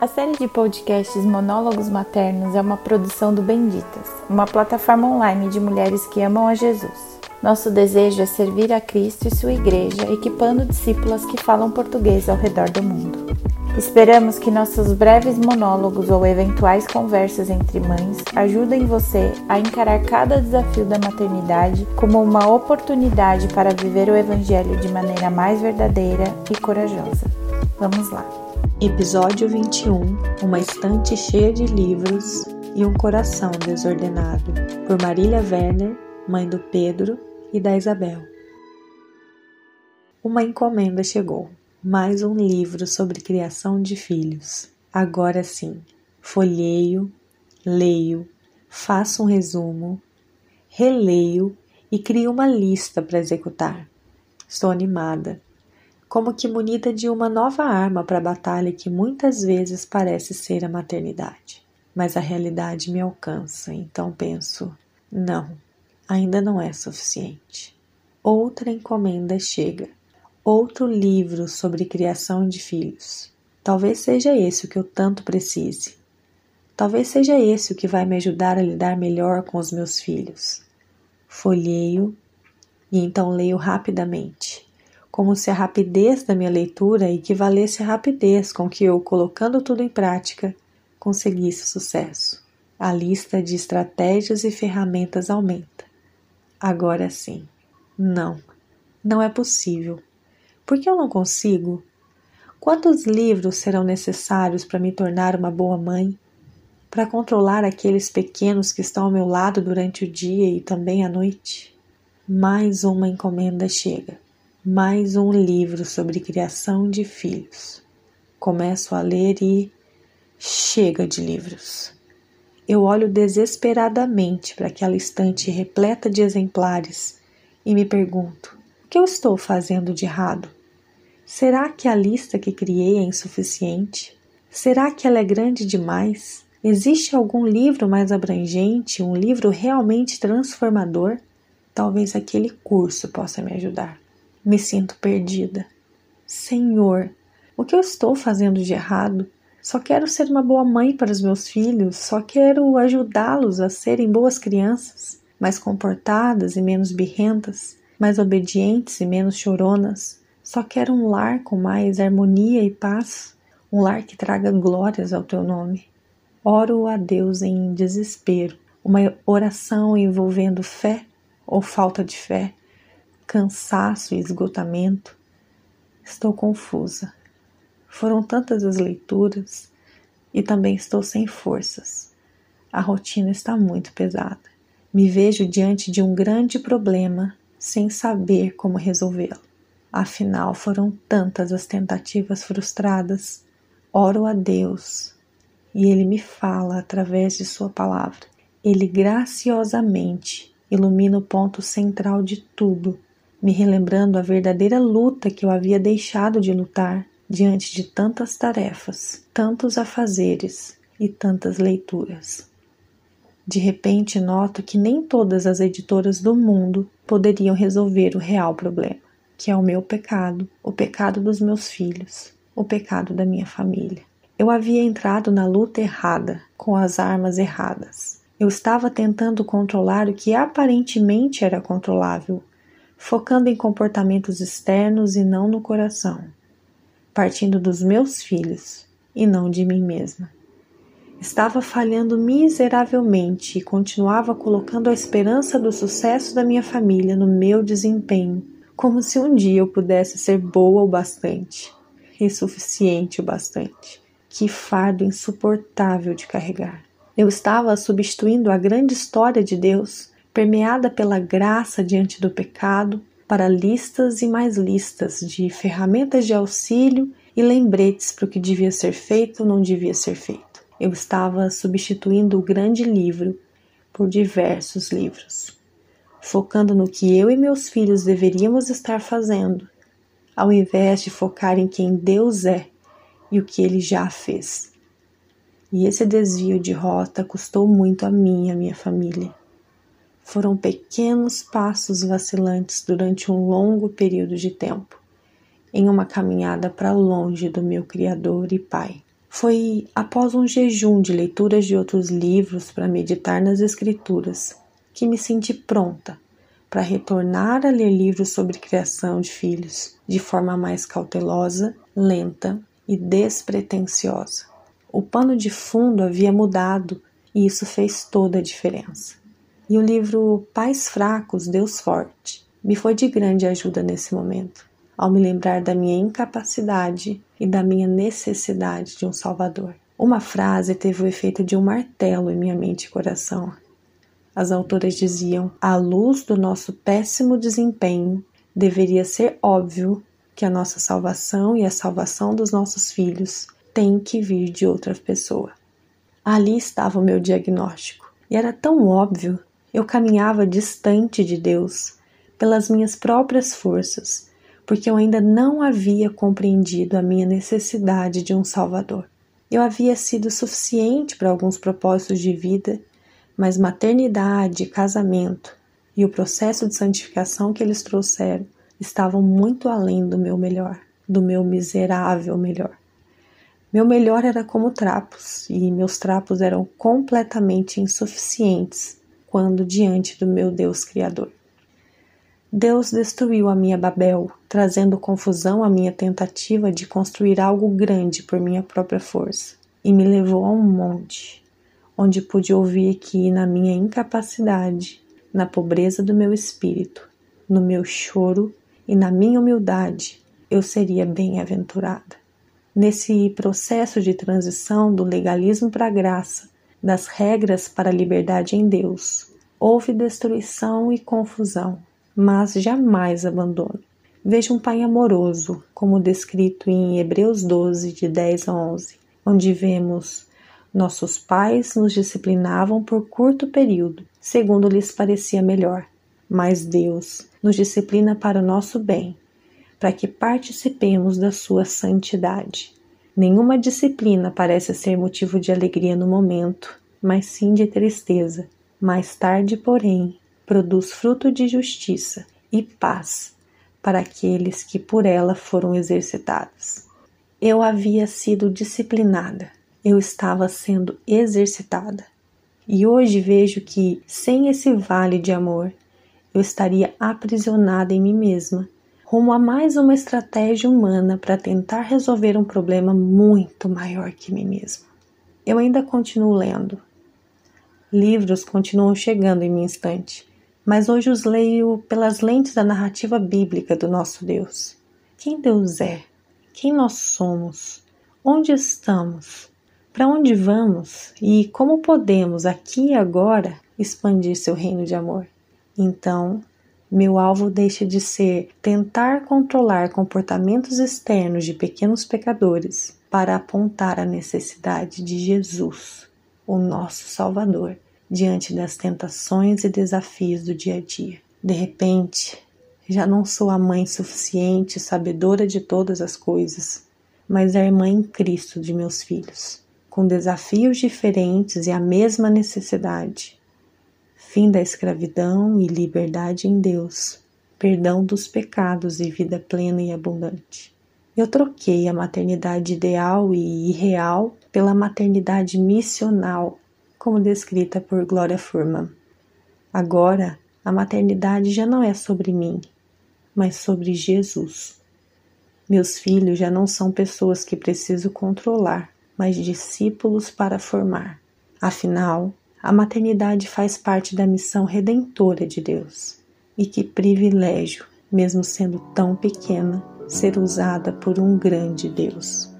A série de podcasts Monólogos Maternos é uma produção do Benditas, uma plataforma online de mulheres que amam a Jesus. Nosso desejo é servir a Cristo e sua igreja, equipando discípulas que falam português ao redor do mundo. Esperamos que nossos breves monólogos ou eventuais conversas entre mães ajudem você a encarar cada desafio da maternidade como uma oportunidade para viver o Evangelho de maneira mais verdadeira e corajosa. Vamos lá! Episódio 21 Uma estante cheia de livros e um coração desordenado, por Marília Werner, mãe do Pedro e da Isabel. Uma encomenda chegou. Mais um livro sobre criação de filhos. Agora sim, folheio, leio, faço um resumo, releio e crio uma lista para executar. Estou animada como que munida de uma nova arma para a batalha que muitas vezes parece ser a maternidade. Mas a realidade me alcança, então penso: não, ainda não é suficiente. Outra encomenda chega, outro livro sobre criação de filhos. Talvez seja esse o que eu tanto precise. Talvez seja esse o que vai me ajudar a lidar melhor com os meus filhos. Folheio e então leio rapidamente como se a rapidez da minha leitura equivalesse à rapidez com que eu, colocando tudo em prática, conseguisse sucesso. A lista de estratégias e ferramentas aumenta. Agora sim. Não, não é possível. Por que eu não consigo? Quantos livros serão necessários para me tornar uma boa mãe? Para controlar aqueles pequenos que estão ao meu lado durante o dia e também à noite? Mais uma encomenda chega mais um livro sobre criação de filhos. Começo a ler e chega de livros. Eu olho desesperadamente para aquela estante repleta de exemplares e me pergunto: o que eu estou fazendo de errado? Será que a lista que criei é insuficiente? Será que ela é grande demais? Existe algum livro mais abrangente, um livro realmente transformador? Talvez aquele curso possa me ajudar. Me sinto perdida. Senhor, o que eu estou fazendo de errado? Só quero ser uma boa mãe para os meus filhos, só quero ajudá-los a serem boas crianças, mais comportadas e menos birrentas, mais obedientes e menos choronas. Só quero um lar com mais harmonia e paz, um lar que traga glórias ao teu nome. Oro a Deus em desespero, uma oração envolvendo fé ou falta de fé, cansaço e esgotamento. Estou confusa. Foram tantas as leituras e também estou sem forças. A rotina está muito pesada. Me vejo diante de um grande problema sem saber como resolvê-lo. Afinal, foram tantas as tentativas frustradas. Oro a Deus e Ele me fala através de Sua palavra. Ele graciosamente ilumina o ponto central de tudo me relembrando a verdadeira luta que eu havia deixado de lutar diante de tantas tarefas, tantos afazeres e tantas leituras. De repente noto que nem todas as editoras do mundo poderiam resolver o real problema, que é o meu pecado, o pecado dos meus filhos, o pecado da minha família. Eu havia entrado na luta errada, com as armas erradas. Eu estava tentando controlar o que aparentemente era controlável, focando em comportamentos externos e não no coração, partindo dos meus filhos e não de mim mesma. Estava falhando miseravelmente e continuava colocando a esperança do sucesso da minha família no meu desempenho, como se um dia eu pudesse ser boa o bastante e suficiente o bastante. Que fardo insuportável de carregar. Eu estava substituindo a grande história de Deus permeada pela graça diante do pecado, para listas e mais listas de ferramentas de auxílio e lembretes para o que devia ser feito ou não devia ser feito. Eu estava substituindo o grande livro por diversos livros, focando no que eu e meus filhos deveríamos estar fazendo, ao invés de focar em quem Deus é e o que ele já fez. E esse desvio de rota custou muito a mim e a minha família foram pequenos passos vacilantes durante um longo período de tempo, em uma caminhada para longe do meu Criador e Pai. Foi após um jejum de leituras de outros livros para meditar nas Escrituras que me senti pronta para retornar a ler livros sobre criação de filhos de forma mais cautelosa, lenta e despretensiosa. O pano de fundo havia mudado e isso fez toda a diferença. E o livro Pais Fracos, Deus Forte me foi de grande ajuda nesse momento, ao me lembrar da minha incapacidade e da minha necessidade de um Salvador. Uma frase teve o efeito de um martelo em minha mente e coração. As autoras diziam: à luz do nosso péssimo desempenho, deveria ser óbvio que a nossa salvação e a salvação dos nossos filhos tem que vir de outra pessoa. Ali estava o meu diagnóstico, e era tão óbvio, eu caminhava distante de Deus pelas minhas próprias forças, porque eu ainda não havia compreendido a minha necessidade de um Salvador. Eu havia sido suficiente para alguns propósitos de vida, mas maternidade, casamento e o processo de santificação que eles trouxeram estavam muito além do meu melhor, do meu miserável melhor. Meu melhor era como trapos, e meus trapos eram completamente insuficientes quando diante do meu Deus Criador. Deus destruiu a minha Babel, trazendo confusão à minha tentativa de construir algo grande por minha própria força, e me levou a um monte, onde pude ouvir que, na minha incapacidade, na pobreza do meu espírito, no meu choro e na minha humildade, eu seria bem-aventurada. Nesse processo de transição do legalismo para a graça, das regras para a liberdade em Deus, houve destruição e confusão mas jamais abandono. Veja um pai amoroso, como descrito em Hebreus 12, de 10 a 11, onde vemos nossos pais nos disciplinavam por curto período, segundo lhes parecia melhor, mas Deus nos disciplina para o nosso bem, para que participemos da sua santidade. Nenhuma disciplina parece ser motivo de alegria no momento, mas sim de tristeza. Mais tarde, porém, produz fruto de justiça e paz para aqueles que por ela foram exercitados. Eu havia sido disciplinada, eu estava sendo exercitada. E hoje vejo que, sem esse vale de amor, eu estaria aprisionada em mim mesma, rumo a mais uma estratégia humana para tentar resolver um problema muito maior que mim mesma. Eu ainda continuo lendo. Livros continuam chegando em minha estante mas hoje os leio pelas lentes da narrativa bíblica do nosso Deus. Quem Deus é? Quem nós somos? Onde estamos? Para onde vamos? E como podemos, aqui e agora, expandir seu reino de amor? Então, meu alvo deixa de ser tentar controlar comportamentos externos de pequenos pecadores para apontar a necessidade de Jesus, o nosso Salvador diante das tentações e desafios do dia a dia. De repente, já não sou a mãe suficiente, sabedora de todas as coisas, mas a irmã em Cristo de meus filhos, com desafios diferentes e a mesma necessidade. Fim da escravidão e liberdade em Deus, perdão dos pecados e vida plena e abundante. Eu troquei a maternidade ideal e irreal pela maternidade missional como descrita por Gloria Furman. Agora, a maternidade já não é sobre mim, mas sobre Jesus. Meus filhos já não são pessoas que preciso controlar, mas discípulos para formar. Afinal, a maternidade faz parte da missão redentora de Deus. E que privilégio, mesmo sendo tão pequena, ser usada por um grande Deus.